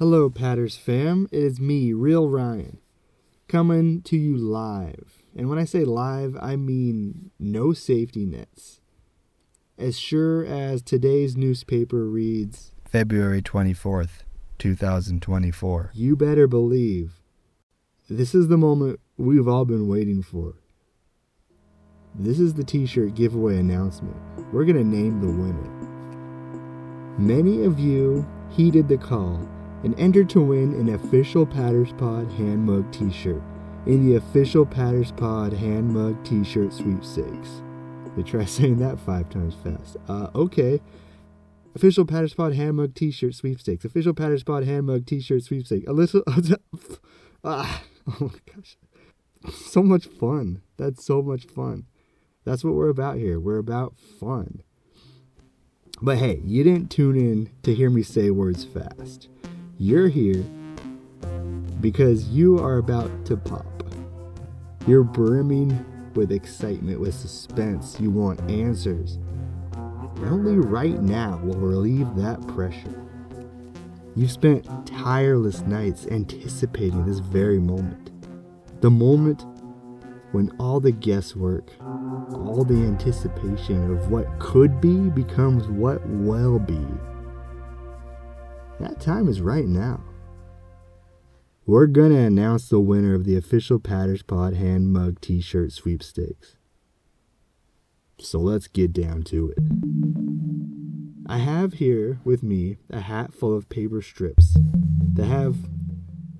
Hello, Patters fam. It is me, Real Ryan, coming to you live. And when I say live, I mean no safety nets. As sure as today's newspaper reads, February 24th, 2024. you better believe this is the moment we've all been waiting for. This is the t shirt giveaway announcement. We're going to name the winner. Many of you heeded the call and enter to win an official Patters Pod hand mug t shirt in the official Patters Pod hand mug t shirt sweepstakes. They try saying that five times fast. Uh, okay. Official Patters Pod hand mug t shirt sweepstakes. Official Patters Pod hand mug t shirt sweepstakes. A little. ah, oh my gosh. So much fun. That's so much fun. That's what we're about here. We're about fun. But hey, you didn't tune in to hear me say words fast. You're here because you are about to pop. You're brimming with excitement, with suspense. You want answers. And only right now will relieve that pressure. You've spent tireless nights anticipating this very moment. The moment when all the guesswork, all the anticipation of what could be becomes what will be. That time is right now. We're gonna announce the winner of the official Patters Pod hand mug t shirt sweepstakes. So let's get down to it. I have here with me a hat full of paper strips that have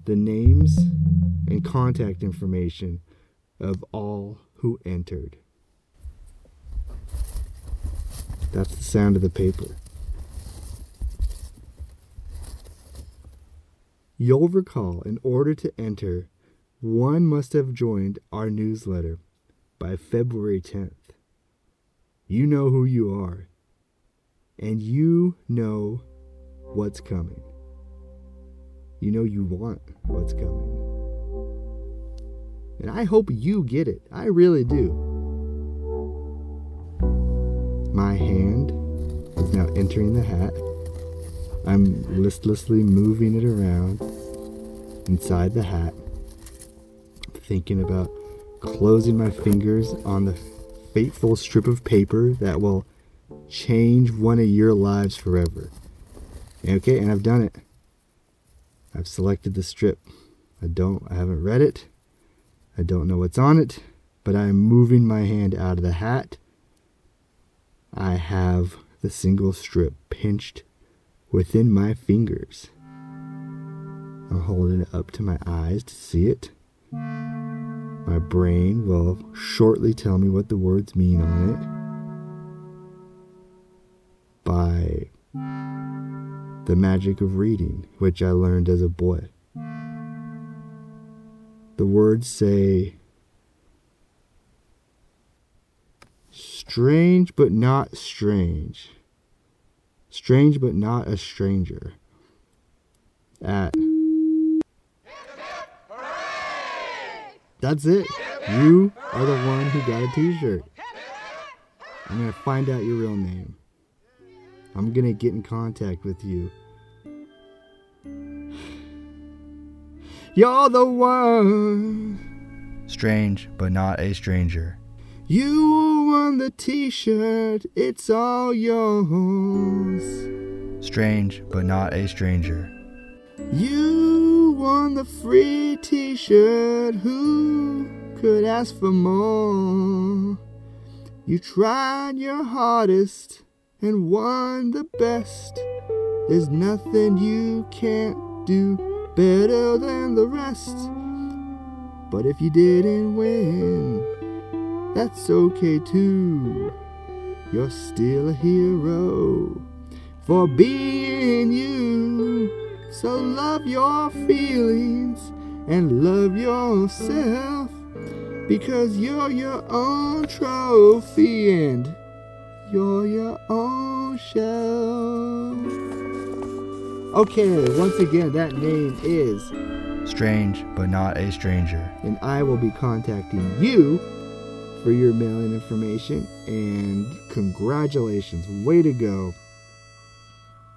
the names and contact information of all who entered. That's the sound of the paper. You'll recall in order to enter, one must have joined our newsletter by February 10th. You know who you are, and you know what's coming. You know you want what's coming. And I hope you get it. I really do. My hand is now entering the hat. I'm listlessly moving it around inside the hat, thinking about closing my fingers on the fateful strip of paper that will change one of your lives forever. Okay, and I've done it. I've selected the strip. I don't, I haven't read it. I don't know what's on it, but I am moving my hand out of the hat. I have the single strip pinched within my fingers. I'm holding it up to my eyes to see it. My brain will shortly tell me what the words mean on it by the magic of reading, which I learned as a boy. The words say strange but not strange. Strange but not a stranger. At That's it. You are the one who got a t-shirt. I'm going to find out your real name. I'm going to get in contact with you. You're the one. Strange, but not a stranger. You won the t-shirt. It's all yours. Strange, but not a stranger. You won the free t shirt. Who could ask for more? You tried your hardest and won the best. There's nothing you can't do better than the rest. But if you didn't win, that's okay too. You're still a hero for being you. So love your feelings and love yourself because you're your own trophy and you're your own shell. Okay, once again, that name is, Strange, but not a stranger. and I will be contacting you for your mailing information. And congratulations, way to go!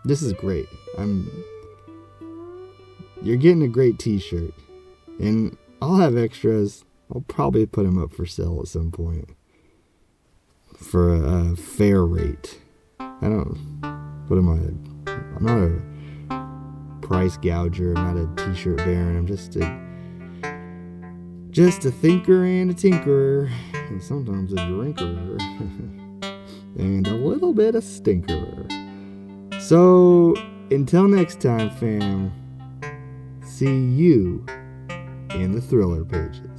This is great. I'm you're getting a great t-shirt. And I'll have extras. I'll probably put them up for sale at some point for a, a fair rate. I don't. What am I? I'm not a price gouger. I'm not a t-shirt baron. I'm just a just a thinker and a tinkerer, and sometimes a drinkerer, and a little bit of stinkerer. So until next time, fam. See you in the thriller pages.